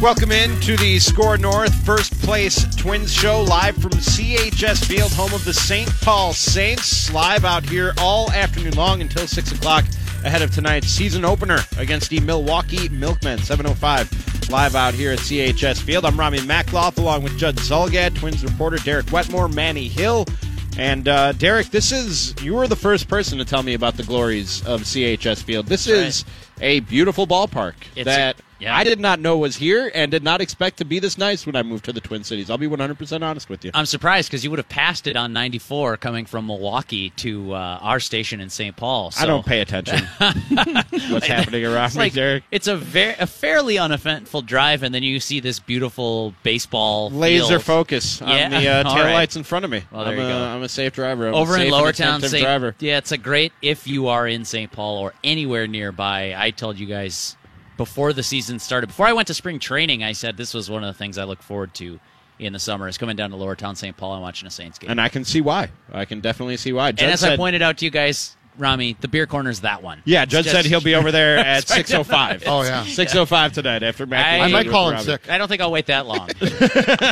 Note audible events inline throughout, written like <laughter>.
Welcome in to the SKOR North First Place Twins show live from CHS Field, home of the St. Paul Saints. Live out here all afternoon long until 6 o'clock ahead of tonight's season opener against the Milwaukee Milkmen. 7.05 live out here at CHS Field. I'm Ramie Makloff along with Judd Zulgad, Twins reporter Derek Wetmore, Manny Hill. And uh, Derek, this is you were the first person to tell me about the glories of CHS Field. This is a beautiful ballpark It's- that yeah. I did not know was here and did not expect to be this nice when I moved to the Twin Cities. I'll be 100% honest with you. I'm surprised because you would have passed it on 94 coming from Milwaukee to uh, our station in St. Paul. So. I don't pay attention. <laughs> What's happening around It's me, like Derek? it's a very a fairly uneventful drive, and then you see this beautiful baseball Laser field. focus on Yeah, the uh, <laughs> taillights right. in front of me. Well, there I'm, you a, go. I'm a safe driver. I'm over safe in Lower Town. St. driver. Yeah, it's a great if you are in St. Paul or anywhere nearby. I told you guys before the season started, before I went to spring training, I said this was one of the things I look forward to in the summer is coming down to Lower Town St. Paul and watching a Saints game. And I can see why. I can definitely see why. Judd and as said, I pointed out to you guys, Ramie, the beer corner's that one. yeah, Judge, It's said he'll be over there <laughs> at 6.05. Oh, yeah. 6.05 tonight after Mac. I- I might call in Robbie. sick. I don't think I'll wait that long. <laughs>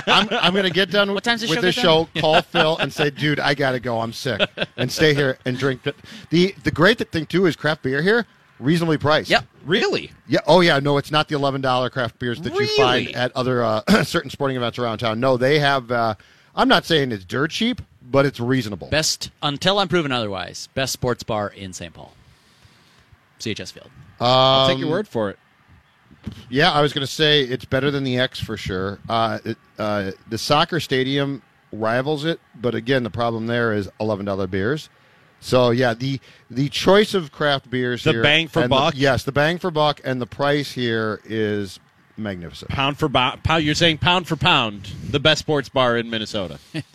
I'm, I'm going to get done What time's the with show this get show, call Phil, and say, dude, I got to go. I'm sick. And stay here and drink. The, the great thing, too, is craft beer here, reasonably priced. Yep. Really? Yeah. Oh, yeah. No, it's not the $11 craft beers that you find at other uh, <clears throat> certain sporting events around town. No, they have, uh, I'm not saying it's dirt cheap, but it's reasonable. best until I'm proven otherwise. Best sports bar in St. Paul. CHS Field. I'll take your Um, word for it. Yeah, I was going to say it's better than the X for sure. Uh, it, uh, the soccer stadium rivals it, but again, the problem there is eleven dollar beers. So yeah, the the choice of craft beers here. The here, bang for and the- buck? yes, the bang for buck, and the price here is magnificent. Pound for pound. You're saying pound for pound, the best sports bar in Minnesota. <laughs>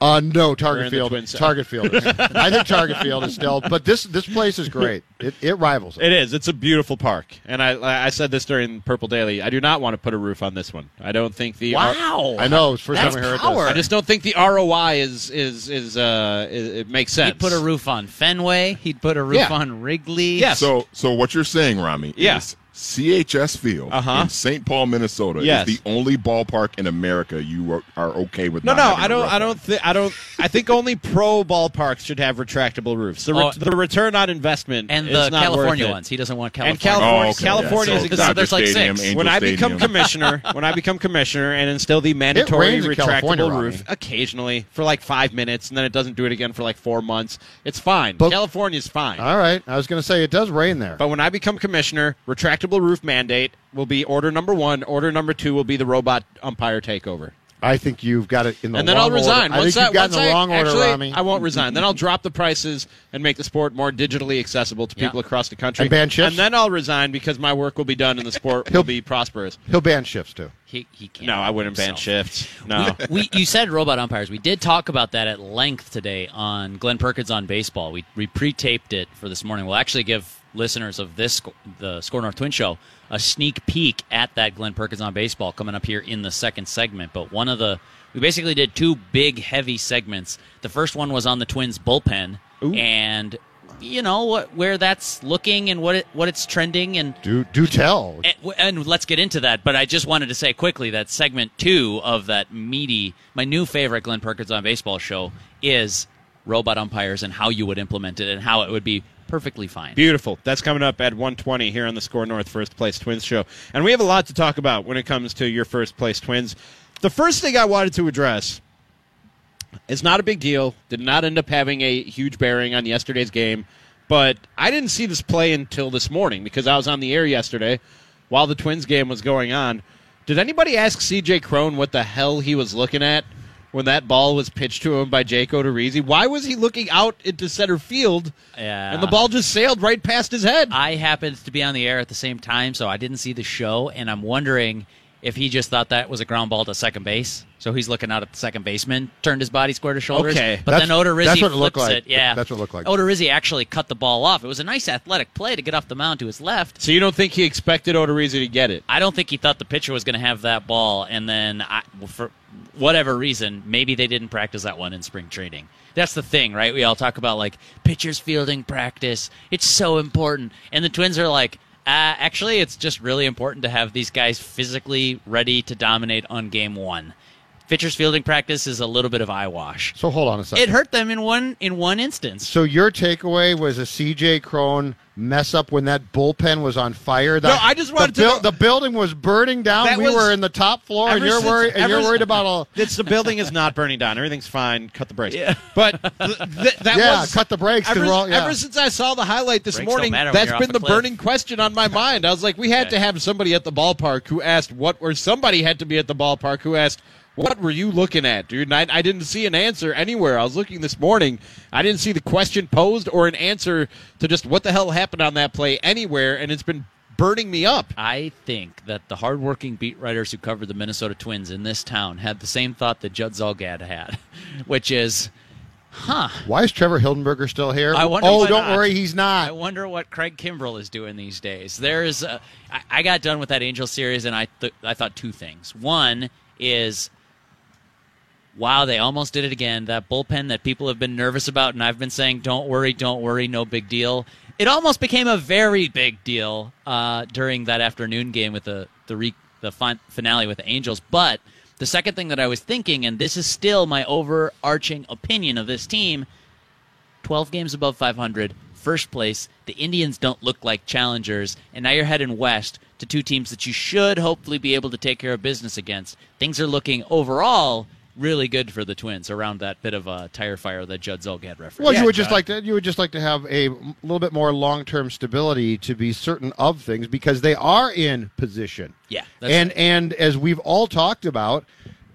Uh, no, Target Field. Twin Target Field. Is, I think Target Field is still, but this this place is great. It, it rivals it. It is. It's a beautiful park, and I I said this during Purple Daily. I do not want to put a roof on this one. I don't think the Wow. I know. It's the first That's time I heard power. I just don't think the ROI is is is uh is, it makes sense. He'd put a roof on Fenway. He'd put a roof Yeah. on Wrigley. Yes. So, so what you're saying, Ramie, Yeah. Is CHS Field Uh-huh. in St. Paul, Minnesota, Yes. is the only ballpark in America you are, are okay with. No, not no, having I a don't. I don't think. I don't. I think only pro ballparks should have retractable roofs. The, re- Oh. the return on investment and is the not California worth it. ones. He doesn't want California. And California, Oh, okay. California Yeah, is so exactly. There's like Stadium, six. Angel when I become commissioner, <laughs> when I become commissioner and instill the mandatory rains in retractable Ronnie. roof occasionally for like five minutes, and then it doesn't do it again for like four months, it's fine. But- California's fine. All right, I was going to say it does rain there. But when I become commissioner, retractable roof mandate will be order number one. Order number two will be the robot umpire takeover. I think you've got it in the and then wrong I'll resign. Order. I Once think you've got in the I- wrong order, actually, Ramie. I won't resign. then I'll drop the prices and make the sport more digitally accessible to Yeah. people across the country. And ban shifts? And then I'll resign because my work will be done and the sport will He'll- be prosperous. He'll ban shifts too. He, he can't. No, I wouldn't ban himself. shifts. No. <laughs> we, you said robot umpires. We did talk about that at length today on Glenn Perkins on baseball. We we pre-taped it for this morning. We'll actually give listeners of this the SKOR North Twin Show a sneak peek at that Glenn Perkins on baseball coming up here in the second segment. But one of the we basically did two big heavy segments. The first one was on the Twins bullpen and you know what where that's looking and what it what it's trending and Do do tell. Eh, and, and let's get into that. But I just wanted to say quickly that segment two of that meaty, my new favorite Glenn Perkins on Baseball show is robot umpires and how you would implement it and how it would be perfectly fine. Beautiful. That's coming up at 120 here on the SKOR North First Place Twins show. And we have a lot to talk about when it comes to your First Place Twins. The first thing I wanted to address is not a big deal. Did not end up having a huge bearing on yesterday's game. But I didn't see this play until this morning because I was on the air yesterday while the Twins game was going on. Did anybody ask CJ Cron what the hell he was looking at when that ball was pitched to him by Jake Odorizzi? Why was he looking out into center field Yeah. and the ball just sailed right past his head? I happened to be on the air at the same time, so I didn't see the show, and I'm wondering if he just thought that was a ground ball to second base. So he's looking out at the second baseman, turned his body square to shoulders. Okay. But That's- then Odorizzi that's it flips like. it. Yeah. That's what it looked like. Odorizzi actually cut the ball off. It was a nice athletic play to get off the mound to his left. So you don't think he expected Odorizzi to get it? I don't think he thought the pitcher was going to have that ball, and then I, for whatever reason, maybe they didn't practice that one in spring training. That's the thing, right? We all talk about like pitchers fielding practice. It's so important, and the Twins are like, Uh, actually, it's just really important to have these guys physically ready to dominate on game one. Pitcher's fielding practice is a little bit of eyewash. So hold on a second. It hurt them in one in one instance. So your takeaway was a CJ Cron mess up when that bullpen was on fire. The, No, I just wanted the to know- The building was burning down. That we was- were in the top floor, and you're since- worried. And you're worried about all. <laughs> It's the building is not burning down. Everything's fine. Cut the brakes. Yeah. But th- th- that <laughs> Yeah, was cut the brakes. Ever, all- yeah. ever since I saw the highlight this Brakes morning, that's been off the cliff. burning question on my mind. I was like, we had to have somebody at the ballpark who asked what, or somebody had to be at the ballpark who asked. What were you looking at, dude? I, I didn't see an answer anywhere. I was looking this morning. I didn't see the question posed or an answer to just what the hell happened on that play anywhere, and it's been burning me up. I think that the hardworking beat writers who covered the Minnesota Twins in this town had the same thought that Judd Zulgad had, <laughs> which is, huh, Why is Trevor Hildenberger still here? I wonder oh, don't not. worry, he's not. I wonder what Craig Kimbrel is doing these days. There's, uh, I, I got done with that Angel series, and I th- I thought two things. One is, wow, they almost did it again. That bullpen that people have been nervous about, and I've been saying, don't worry, don't worry, no big deal. It almost became a very big deal uh, during that afternoon game with the the re- the fin- finale with the Angels, but. The second thing that I was thinking, and this is still my overarching opinion of this team, 12 games above 500, first place. The Indians don't look like challengers, and now you're heading west to two teams that you should hopefully be able to take care of business against. Things are looking overall really good for the Twins around that bit of a tire fire that Judd Zulgad referenced. Well, Yeah, you would just like to you would just like to have a little bit more long term stability to be certain of things because they are in position. Yeah, that's and right. and as we've all talked about,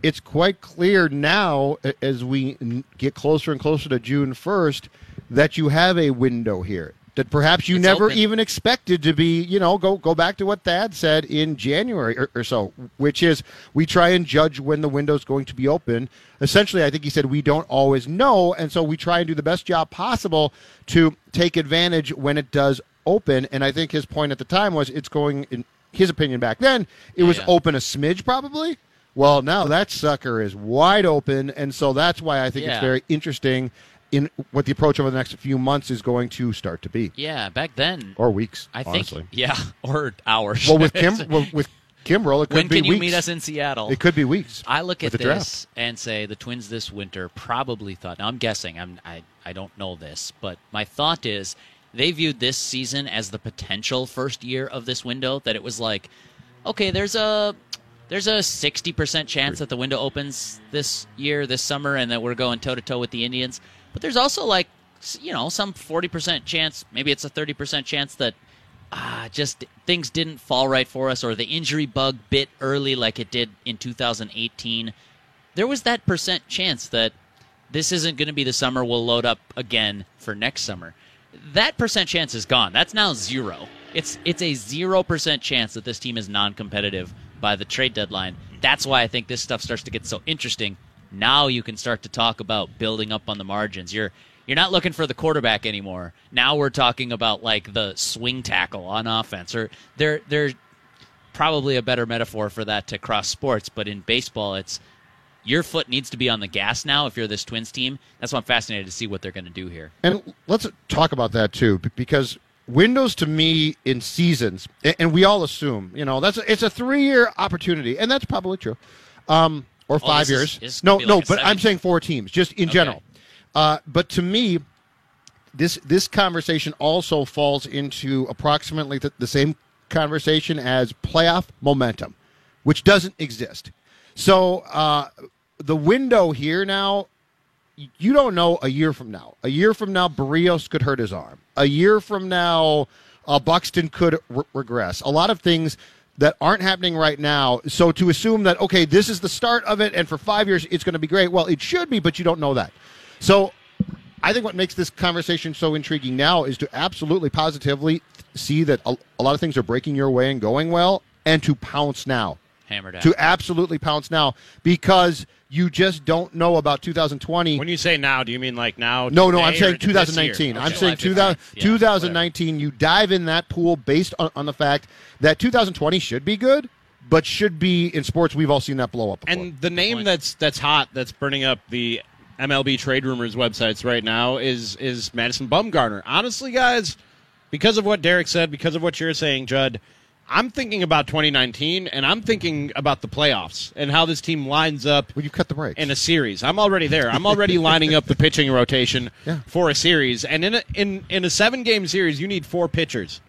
it's quite clear now as we get closer and closer to June first that you have a window here that perhaps you It's never open. even expected to be. You know, go go back to what Thad said in January or, or so, which is we try and judge when the window's going to be open. Essentially, I think he said we don't always know, and so we try and do the best job possible to take advantage when it does open. And I think his point at the time was it's going in his opinion back then it was yeah. open a smidge probably. Well, now that sucker is wide open, and so that's why I think it's very interesting in what the approach over the next few months is going to start to be, yeah, back then, or weeks. I think, honestly. yeah, <laughs> or hours. Well, with Kim, <laughs> well, with Kimbrel, it could when be can you weeks. meet us in Seattle? It could be weeks. I look at this draft. and say the Twins this winter probably thought. Now I'm guessing. I'm I I don't know this, but my thought is they viewed this season as the potential first year of this window. That it was like, okay, there's a there's a sixty percent chance that the window opens this year, this summer, and that we're going toe to toe with the Indians. But there's also like you know some forty percent chance, maybe it's a thirty percent chance that ah, just things didn't fall right for us, or the injury bug bit early like it did in 2018. There was that percent chance that this isn't going to be the summer we'll load up again for next summer. That percent chance is gone. That's now zero. It's it's a zero percent chance that this team is non-competitive by the trade deadline. That's why I think this stuff starts to get so interesting. Now you can start to talk about building up on the margins. You're you're not looking for the quarterback anymore. Now we're talking about like the swing tackle on offense. Or there there's probably a better metaphor for that to cross sports, but in baseball it's your foot needs to be on the gas now if you're this Twins team. That's why I'm fascinated to see what they're going to do here. And let's talk about that too, because windows to me in seasons, and we all assume, you know, that's a, it's a three year opportunity, and that's probably true, um, or Oh, five this is- years. no, no, like but I'm saying four teams, just in Okay. general. Uh, but to me, this this conversation also falls into approximately the, the same conversation as playoff momentum, which doesn't exist. So uh, the window here now you don't know a year from now. A year from now, Berrios could hurt his arm. A year from now, uh, Buxton could re- regress. A lot of things that aren't happening right now. So to assume that okay, this is the start of it, and for five years it's going to be great. Well, it should be, but you don't know that. So I think what makes this conversation so intriguing now is to absolutely positively see that a, a lot of things are breaking your way and going well, and to pounce now Hammered out. to absolutely pounce now because you just don't know about 2020. When you say now, do you mean like now? no, no, today, I'm or saying this year? 2019. I'm Okay. saying 2000, Yeah, 2019. You dive in that pool based on, on the fact that 2020 should be good, but should be in sports. We've all seen that blow up before. And the name that's that's hot, that's burning up the MLB trade rumors websites right now is is Madison Bumgarner. Honestly, guys, because of what Derek said, because of what you're saying, Judd, I'm thinking about 2019, and I'm thinking about the playoffs and how this team lines up Well, you cut the brakes. in a series. I'm already there. I'm already lining up the pitching rotation <laughs> Yeah. for a series. And in a, in in a seven game series, you need four pitchers.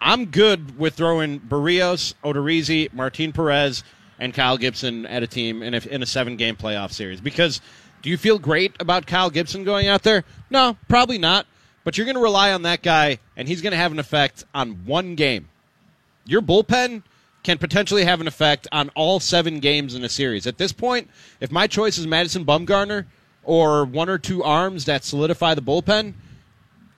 I'm good with throwing Berrios, Odorizzi, Martin Perez, and Kyle Gibson at a team in a, in a seven game playoff series. Because do you feel great about Kyle Gibson going out there? No, probably not. But you're going to rely on that guy, and he's going to have an effect on one game. Your bullpen can potentially have an effect on all seven games in a series. At this point, if my choice is Madison Bumgarner or one or two arms that solidify the bullpen,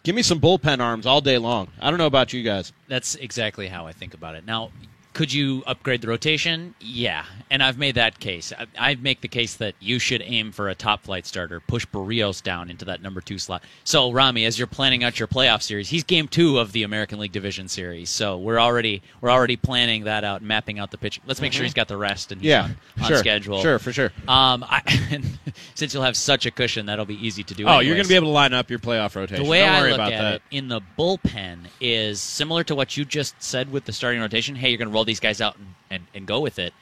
give me some bullpen arms all day long. I don't know about you guys. That's exactly how I think about it. Now, could you upgrade the rotation? Yeah, and I've made that case. I, I make the case that you should aim for a top flight starter, push Berrios down into that number two slot. So, Ramie, as you're planning out your playoff series, he's game two of the American League Division Series. So we're already we're already planning that out, mapping out the pitch. Let's make sure he's got the rest and he's Yeah, on, on sure, schedule. Sure, for sure. Um, I, <laughs> since you'll have such a cushion, that'll be easy to do. Oh, you're going to be able to line up your playoff rotation. The way don't I look about at that. it in the bullpen is similar to what you just said with the starting rotation. Hey, you're going to roll these guys out and, and, and go with it.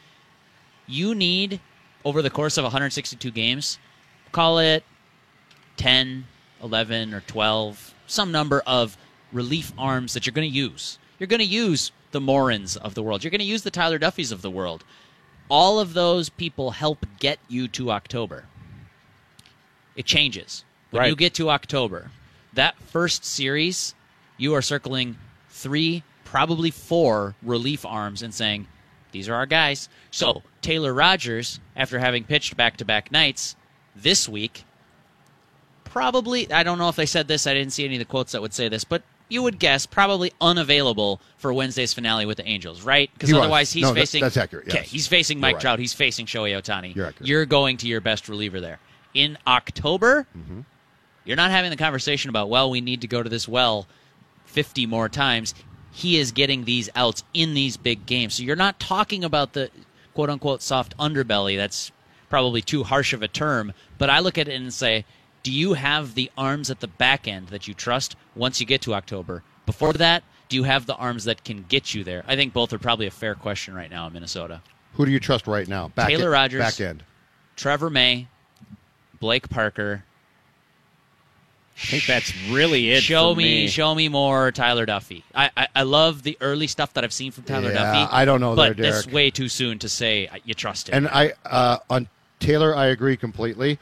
You need, over the course of 162 games, call it 10, 11, or 12, some number of relief arms that you're going to use. You're going to use the Morins of the world. You're going to use the Tyler Duffeys of the world. All of those people help get you to October. It changes. When Right. you get to October, that first series, you are circling three, probably four relief arms and saying, these are our guys. So, Taylor Rogers, after having pitched back to back nights this week, probably, I don't know if they said this, I didn't see any of the quotes that would say this, but you would guess probably unavailable for Wednesday's finale with the Angels, right? Because was. otherwise he's No, facing. that's accurate, Okay, yes. he's facing Mike right. Trout, he's facing Shohei Ohtani. You're. You're going to your best reliever there. In October, Mm-hmm. you're not having the conversation about, well, we need to go to this well 50 more times. He is getting these outs in these big games. So you're not talking about the quote unquote soft underbelly. That's probably too harsh of a term. But I look at it and say, do you have the arms at the back end that you trust once you get to October? Before that, do you have the arms that can get you there? I think both are probably a fair question right now in Minnesota. Who do you trust right now? Back Taylor end, Rogers. Back end. Trevor May, Blake Parker. I think that's really it. show for me, me. show me more Tyler Duffey. I, I, I love the early stuff that I've seen from Tyler Yeah, Duffey. I don't know but there, it's way too soon to say uh, you trust him. And I uh, on Taylor, I agree completely.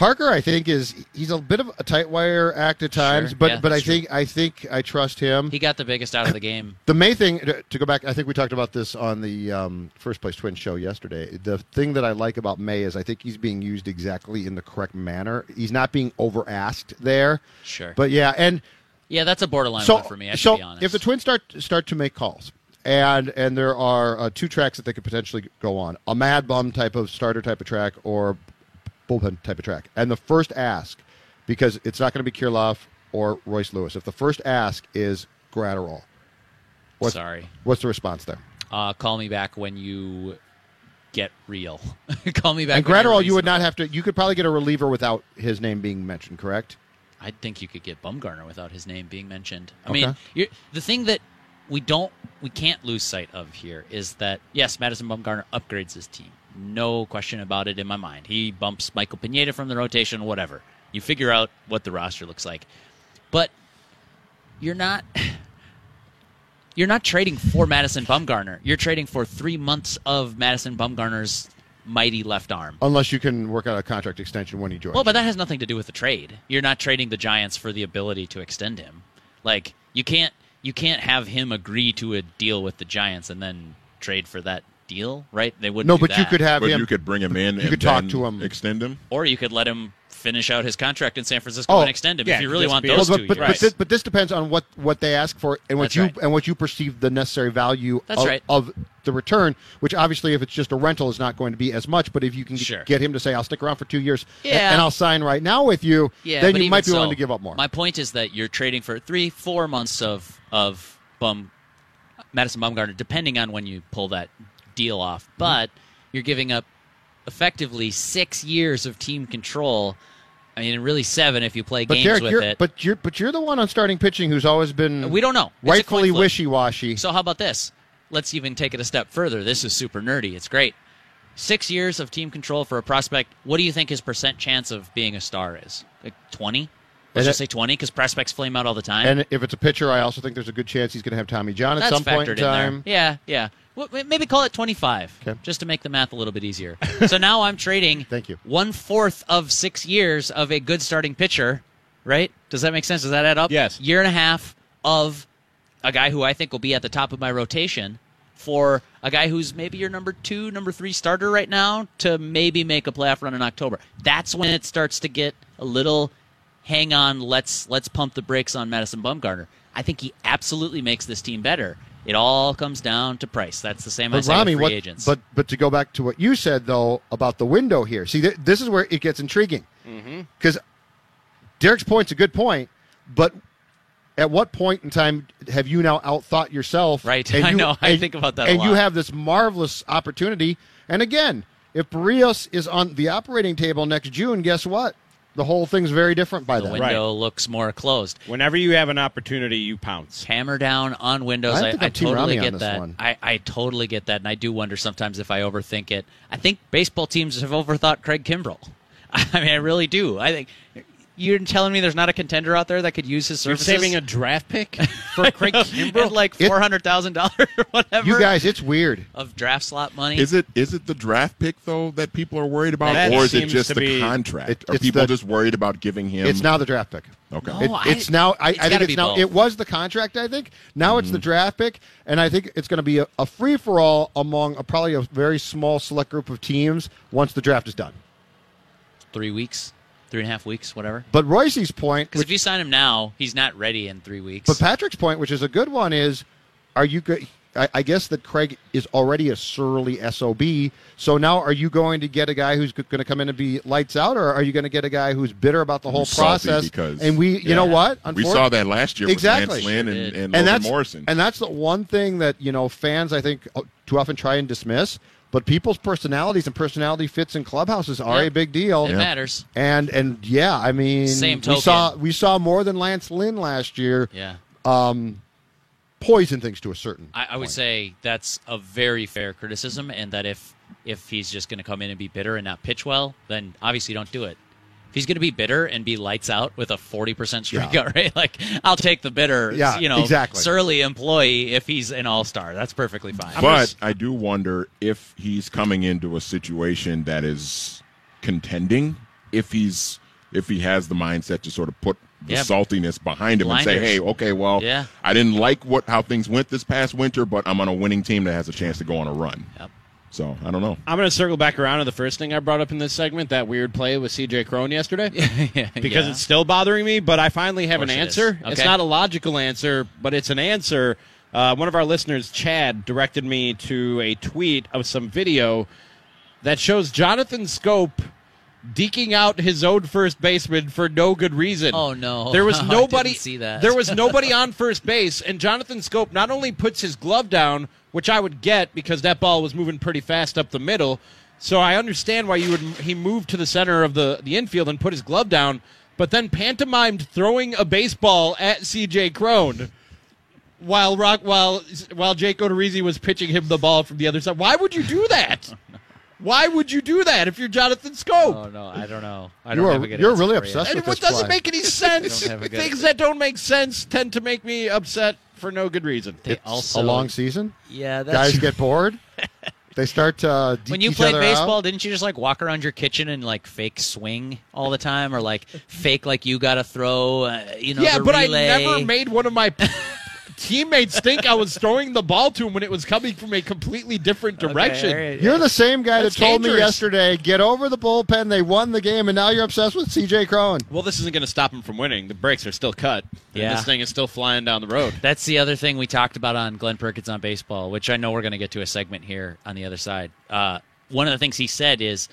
Parker, I think is he's a bit of a tight wire act at times, Sure. but Yeah, but I true. think I think I trust him. he got the biggest out of the game. the main thing to go back, I think we talked about this on the um, first place twin show yesterday. The thing that I like about May is I think he's being used exactly in the correct manner. He's not being over asked there. Sure. But yeah, and Yeah, that's a borderline so one for me. I should so be honest. if the Twins start start to make calls, and and there are uh, two tracks that they could potentially go on, a Mad Bum type of starter type of track or bullpen type of track, and the first ask, because it's not going to be Kirilloff or Royce Lewis. If the first ask is Graterol, what's, Sorry. what's the response there? Uh, call me back when you get real. <laughs> call me back. And Graterol, you would not have to. You could probably get a reliever without his name being mentioned, correct? I think you could get Bumgarner without his name being mentioned. I Okay. mean, the thing that we don't, we can't lose sight of here is that yes, Madison Bumgarner upgrades his team, no question about it in my mind. He bumps Michael Pineda from the rotation, whatever. You figure out what the roster looks like, but you're not. <sighs> You're not trading for Madison Bumgarner. You're trading for three months of Madison Bumgarner's mighty left arm. Unless you can work out a contract extension when he joins. Well, but that has nothing to do with the trade. You're not trading the Giants for the ability to extend him. Like you can't you can't have him agree to a deal with the Giants and then trade for that deal, right? They wouldn't. no, do but you could have But him. you could bring him in. you and could talk to him. extend him. or you could let him finish out his contract in San Francisco Oh, and extend him yeah, if you really want be- those Well, two. but, but, years. but, this, but this depends on what, what they ask for and what That's you right. and what you perceive the necessary value That's of, right. of the return. Which obviously, if it's just a rental, is not going to be as much. But if you can Sure. get him to say, "I'll stick around for two years Yeah. and I'll sign right now with you," Yeah, then you might be so, willing to give up more. My point is that you're trading for three, four months of of bum Madison Bumgarner, depending on when you pull that deal off. Mm-hmm. But you're giving up effectively six years of team control. I mean, really seven if you play But games Derek, with you're, it. but you're but you're the one on starting pitching who's always been we don't know. It's rightfully wishy washy. So how about this? Let's even take it a step further. This is super nerdy. It's great. Six years of team control for a prospect. What do you think his percent chance of being a star is? Like twenty? Let's just say twenty because prospects flame out all the time. And if it's a pitcher, I also think there's a good chance he's going to have Tommy John at That's some point in in time. there. Yeah, yeah. Well, maybe call it twenty-five, Okay. just to make the math a little bit easier. <laughs> so now I'm trading. Thank you. One fourth of six years of a good starting pitcher. Right? Does that make sense? Does that add up? Yes. Year and a half of a guy who I think will be at the top of my rotation for a guy who's maybe your number two, number three starter right now to maybe make a playoff run in October. That's when it starts to get a little hang on, let's let's pump the brakes on Madison Bumgarner. I think he absolutely makes this team better. It all comes down to price. That's the same I But say Ramie, with free what, agents. but but to go back to what you said though about the window here, see th- this is where it gets intriguing Mm-hmm. because Derek's point's a good point, but at what point in time have you now outthought yourself? Right. And <laughs> I you- know. I and- think about that a And you have this marvelous opportunity. And again, if Berrios is on the operating table next June, guess what? The whole thing's very different by the then. window looks more closed. Whenever you have an opportunity, you pounce. Hammer down on Windows. I I, think I I'm Team totally Ramie on get this that. one. I, I totally get that, and I do wonder sometimes if I overthink it. I think baseball teams have overthought Craig Kimbrel. <laughs> I mean, I really do. I think you're telling me there's not a contender out there that could use his You're saving a draft pick for <laughs> Craig at Kimbrel? like four hundred thousand dollars or whatever. You guys, it's weird. of draft slot money. Is it is it the draft pick though that people are worried about, That or is it just the be- contract? It- are people the- just worried about giving him? It's now the draft pick. Okay. No, It, I- it's now. I, it's I think it's now. both. It was the contract. I think now it's the mm-hmm. draft pick, and I think it's going to be a, a free for all among a, probably a very small select group of teams once the draft is done. three weeks, three and a half weeks, whatever? But Royce's point, Because if you sign him now, he's not ready in three weeks. but Patrick's point, which is a good one, is are you? go- I, I guess that Craig is already a surly sob. So now, are you going to get a guy who's going to come in and be lights out, or are you going to get a guy who's bitter about the whole Who's salty process? because- and we, you yeah. know what? we Unfor- saw that last year Exactly. with Lance Lynn and, and, and Logan that's Morrison. and that's the one thing that you know fans I think uh, too often try and dismiss. But people's personalities and personality fits in clubhouses are Yeah. a big deal. it matters. And and yeah, I mean, Same token. we saw we saw more than Lance Lynn last year Yeah. Um, poison things to a certain. I, I would point. say that's a very fair criticism, and that if if he's just going to come in and be bitter and not pitch well, then obviously don't do it. If he's going to be bitter and be lights out with a forty percent strikeout <laughs> rate, like I'll take the bitter, Yeah, you know, exactly. surly employee if he's an all star. That's perfectly fine. But I do wonder if he's coming into a situation that is contending. If he's if he has the mindset to sort of put the Yeah. saltiness behind him and say, "Hey, okay, well, Yeah. I didn't like what how things went this past winter, but I'm on a winning team that has a chance to go on a run." Yep. So I don't know. I'm going to circle back around to the first thing I brought up in this segment, that weird play with CJ Cron yesterday. <laughs> because Yeah. it's still bothering me, but I finally have an course it is. answer. It's not a logical answer, but it's an answer. Uh, one of our listeners, Chad, directed me to a tweet of some video that shows Jonathan Schoop deking out his own first baseman for no good reason. Oh, no. There was <laughs> I nobody didn't see that. There was <laughs> nobody on first base and Jonathan Schoop not only puts his glove down, which I would get because that ball was moving pretty fast up the middle. So I understand why you would he moved to the center of the the infield and put his glove down, but then pantomimed throwing a baseball at CJ Cron. While Rock, while while Jake Odorizzi was pitching him the ball from the other side, why would you do that? <laughs> Why would you do that if you're Jonathan Schoop? Oh no, I don't know. I You don't are- have a good you're really for you. obsessed And with what this doesn't play. make any <laughs> sense. Don't have a good- Things that don't make sense tend to make me upset for no good reason. They It's also a long season. Yeah, that's Guys get bored. <laughs> they start to uh, deke when you each played other baseball, out. didn't you just like walk around your kitchen and like fake swing all the time, or like fake like you got to throw? Uh, you know, yeah, the but relay? I never made one of my <laughs> teammates think I was throwing the ball to him when it was coming from a completely different direction. all right. You're the same guy That's that told me yesterday, get over the bullpen. They won the game, and now you're obsessed with CJ Cron. Well, this isn't going to stop him from winning. The brakes are still cut. and Yeah. this thing is still flying down the road. That's the other thing we talked about on Glenn Perkins on baseball, which I know we're going to get to a segment here on the other side. Uh, one of the things he said is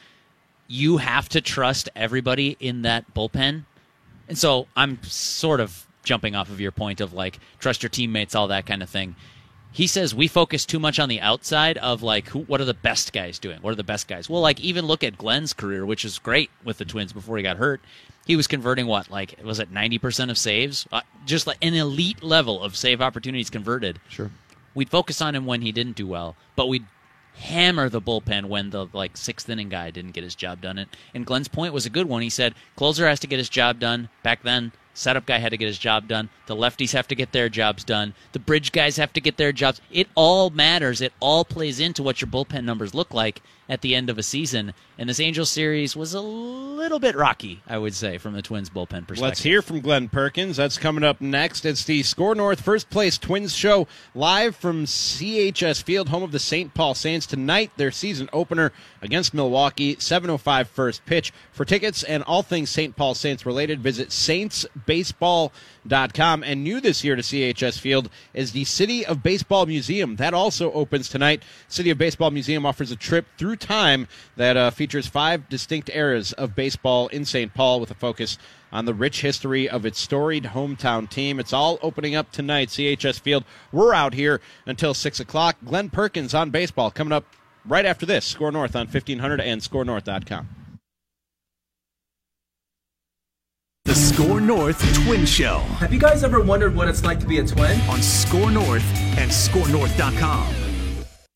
you have to trust everybody in that bullpen. And so I'm sort of jumping off of your point of like trust your teammates, all that kind of thing. he says we focus too much on the outside of like who, what are the best guys doing? What are the best guys? Well, like even look at Glenn's career, which is great with the Twins before he got hurt. He was converting what like was it ninety percent of saves? Uh, just like an elite level of save opportunities converted. Sure. We'd focus on him when he didn't do well, but we'd hammer the bullpen when the like sixth inning guy didn't get his job done. And, and Glenn's point was a good one. He said closer has to get his job done. Back then, setup guy had to get his job done. The lefties have to get their jobs done. The bridge guys have to get their jobs. It all matters. It all plays into what your bullpen numbers look like at the end of a season. And this Angels series was a little bit rocky, I would say, from the Twins bullpen perspective. Let's hear from Glenn Perkins. That's coming up next. It's the SKOR North First Place Twins show live from CHS Field, home of the St. Paul Saints. Tonight, their season opener against Milwaukee, 7.05 first pitch. For tickets and all things St. Paul Saints related, visit saintsbaseball.com. And new this year to CHS Field is the City of Baseball Museum. That also opens tonight. City of Baseball Museum offers a trip through time that uh, features five distinct eras of baseball in St. Paul with a focus on the rich history of its storied hometown team. It's all opening up tonight, CHS Field. We're out here until 6 o'clock. Glenn Perkins on baseball coming up right after this. SKOR North on 1500 and skornorth.com. The SKOR North Twin Show Have you guys ever wondered what it's like to be a twin? on SKOR North and SKORNorth.com.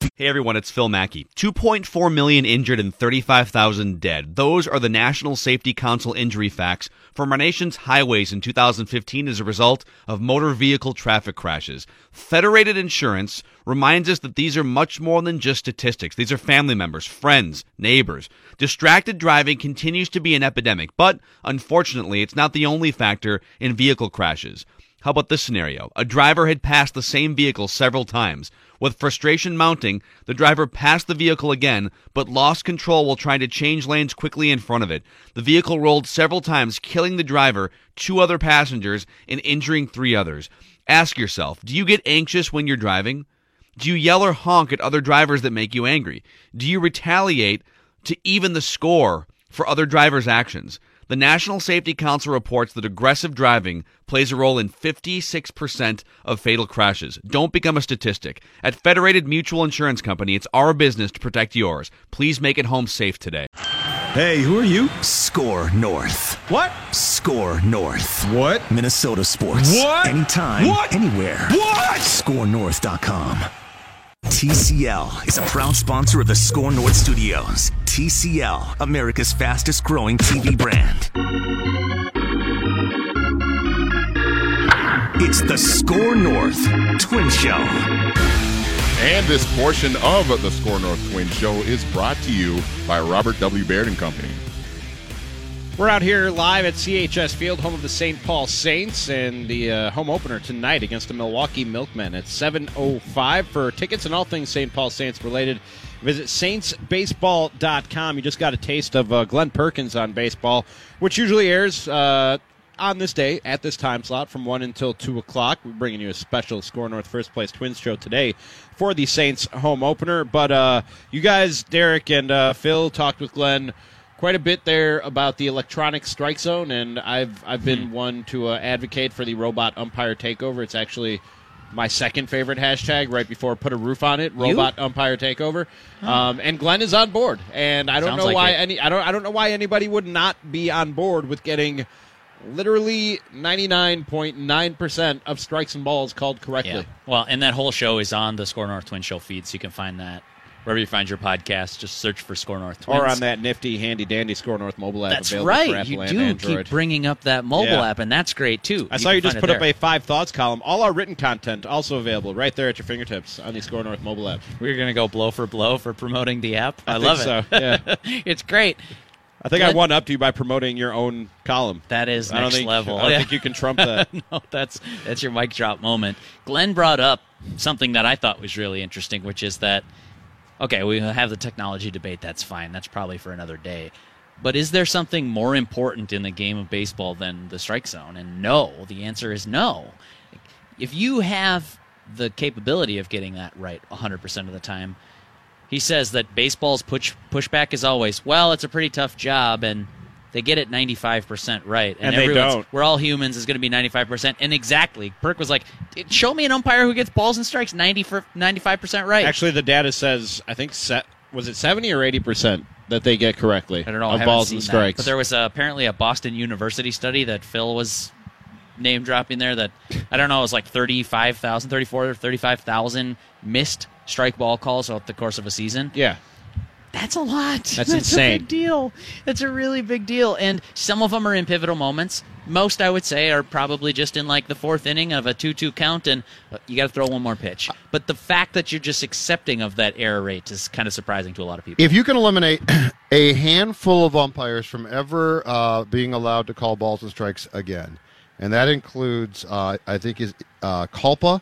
Hey everyone, it's Phil Mackey. 2.4 million injured and 35,000 dead. Those are the National Safety Council injury facts from our nation's highways in 2015 as a result of motor vehicle traffic crashes. Federated Insurance reminds us that these are much more than just statistics. These are family members, friends, neighbors. Distracted driving continues to be an epidemic, but unfortunately, it's not the only factor in vehicle crashes. How about this scenario? A driver had passed the same vehicle several times. With frustration mounting, the driver passed the vehicle again, but lost control while trying to change lanes quickly in front of it. The vehicle rolled several times, killing the driver, two other passengers, and injuring three others. Ask yourself do you get anxious when you're driving? Do you yell or honk at other drivers that make you angry? Do you retaliate to even the score for other drivers' actions? The National Safety Council reports that aggressive driving plays a role in 56% of fatal crashes. Don't become a statistic. At Federated Mutual Insurance Company, it's our business to protect yours. Please make it home safe today. Hey, who are you? SKOR North. What? SKOR North. What? Minnesota sports. What? Anytime. What? Anywhere. What? SKORNorth.com. TCL is a proud sponsor of the SKOR North Studios. TCL, America's fastest growing TV brand. It's the SKOR North Twin Show. And this portion of the SKOR North Twin Show is brought to you by Robert W. Baird and Company. We're out here live at CHS Field, home of the St. Paul Saints, and the uh, home opener tonight against the Milwaukee Milkmen at 7.05. For tickets and all things St. Paul Saints related, visit saintsbaseball.com. You just got a taste of uh, Glenn Perkins on baseball, which usually airs uh, on this day at this time slot from 1 until 2 o'clock. We're bringing you a special SKOR North First Place Twins show today for the Saints home opener. But uh, you guys, Derek and uh, Phil, talked with Glenn quite a bit there about the electronic strike zone, and I've I've been one to uh, advocate for the robot umpire takeover. It's actually my second favorite hashtag, right before put a roof on it. Robot umpire takeover, um, and Glenn is on board. And I don't Sounds know like why it. any I don't I don't know why anybody would not be on board with getting literally ninety nine point nine percent of strikes and balls called correctly. Yeah. Well, and that whole show is on the SKOR North Twin Show feed, so you can find that wherever you find your podcast. Just search for SKOR North Twins. Or on that nifty, handy dandy SKOR North mobile app. That's available right. You do Android. keep bringing up that mobile Yeah. app, and that's great too. I saw you just put up a five thoughts column. All our written content also available right there at your fingertips on the SKOR North mobile app. We're gonna go blow for blow for promoting the app. I, I love it. so, <laughs> yeah. it's great. I think I won up to you by promoting your own column. That is I next think, level. I don't Yeah. think <laughs> you can trump that. <laughs> no, that's that's your mic drop moment. Glenn brought up something that I thought was really interesting, which is that okay, we have the technology debate. That's fine. That's probably for another day. But is there something more important in the game of baseball than the strike zone? And no, the answer is no. If you have the capability of getting that right 100% of the time, he says that baseball's push pushback is always, well, it's a pretty tough job and they get it 95% right. And they everyone's- don't. We're all humans is going to be 95%. And exactly, Perk was like, show me an umpire who gets balls and strikes 90 for 95% right. Actually, the data says I think set, was it seventy or eighty percent that they get correctly. I don't know. Of balls and that. strikes. But there was uh, apparently a Boston University study that Phil was name dropping there that I don't know, it was like 35,000, 34, 35,000 missed strike ball calls throughout the course of a season. yeah, That's a lot. That's insane. a big deal. That's a really big deal. And some of them are in pivotal moments. Most, I would say, are probably just in like the fourth inning of a 2 2 count, and uh, you got to throw one more pitch. But the fact that you're just accepting of that error rate is kind of surprising to a lot of people. If you can eliminate <clears throat> a handful of umpires from ever uh, being allowed to call balls and strikes again, and that includes, uh, I think, is uh, Kulpa,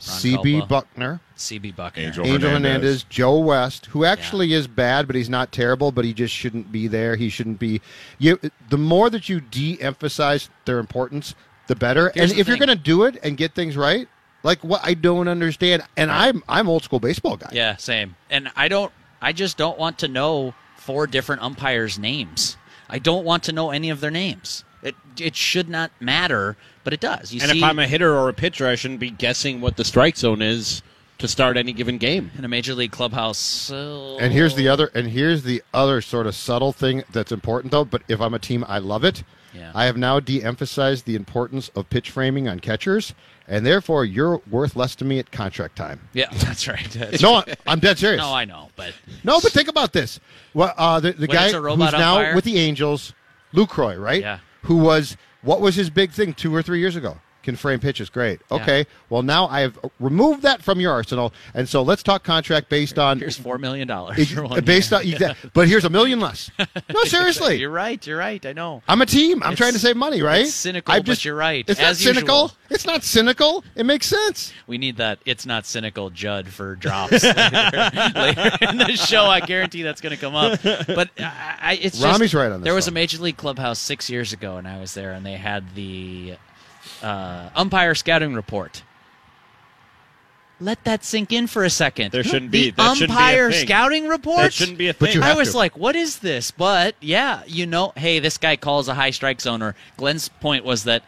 CB Bucknor, CB Bucknor. Angel. Angel Hernandez. Hernandez, Joe West, who actually is bad, but he's not terrible, but he just shouldn't be there. He shouldn't be. You, the more that you de-emphasize their importance, the better. Here's and the if you're going to do it and get things right, like what I don't understand, and I'm I'm old school baseball guy. Yeah, same. And I don't. I just don't want to know four different umpires' names. I don't want to know any of their names. It it should not matter, but it does. You and see, if I'm a hitter or a pitcher, I shouldn't be guessing what the strike zone is to start any given game. in a major league clubhouse. uh, And here's the other and here's the other sort of subtle thing that's important though, but if I'm a team I love it. Yeah. I have now de-emphasized the importance of pitch framing on catchers, and therefore you're worth less to me at contract time. Yeah, <laughs> that's right. That's No, right. I'm dead serious. no, I know, but No, but think about this. Well, uh, the, the When guy it's a who's now umpire? with the Angels, Lucroy, right? Yeah. Who was what was his big thing two or three years ago? Can frame pitches, great. Okay. Well, now I have removed that from your arsenal, and so let's talk contract based on here's four million dollars. one based year. on exact- But here's a million less. <laughs> No, seriously. You're right. You're right. I know. I'm a team. I'm It's- trying to save money, right? it's cynical, I've but you're right, It's as not cynical. usual. It's not cynical. It makes sense. We need that. It's not cynical, Judd, for drops <laughs> later, later in the show. I guarantee that's going to come up. But I, I, it's just, right on this There was a major league clubhouse six years ago, and I was there, and they had the uh, umpire scouting report. Let that sink in for a second. There shouldn't the be- that shouldn't be a umpire thing. scouting report. That shouldn't be a But thing. you I was to. like, what is this? But yeah, you know, hey, this guy calls a high strike zone. Or Glenn's point was that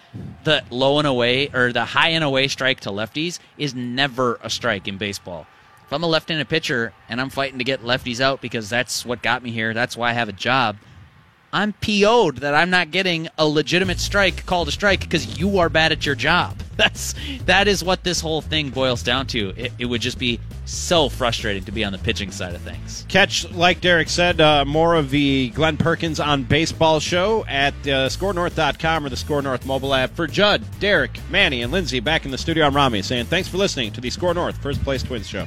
the low and away or the high and away strike to lefties is never a strike in baseball. If I'm a left-handed pitcher and I'm fighting to get lefties out because that's what got me here, that's why I have a job. I'm PO'd that I'm not getting a legitimate strike called a strike because you are bad at your job. <laughs> That's that is what this whole thing boils down to. It, it would just be so frustrating to be on the pitching side of things. Catch, like Derek said, uh, more of the Glenn Perkins on Baseball show at uh, skornorth.com or the SKOR North mobile app. For Judd, Derek, Manny, and Lindsay back in the studio, I'm Ramie saying thanks for listening to the SKOR North First Place Twins show.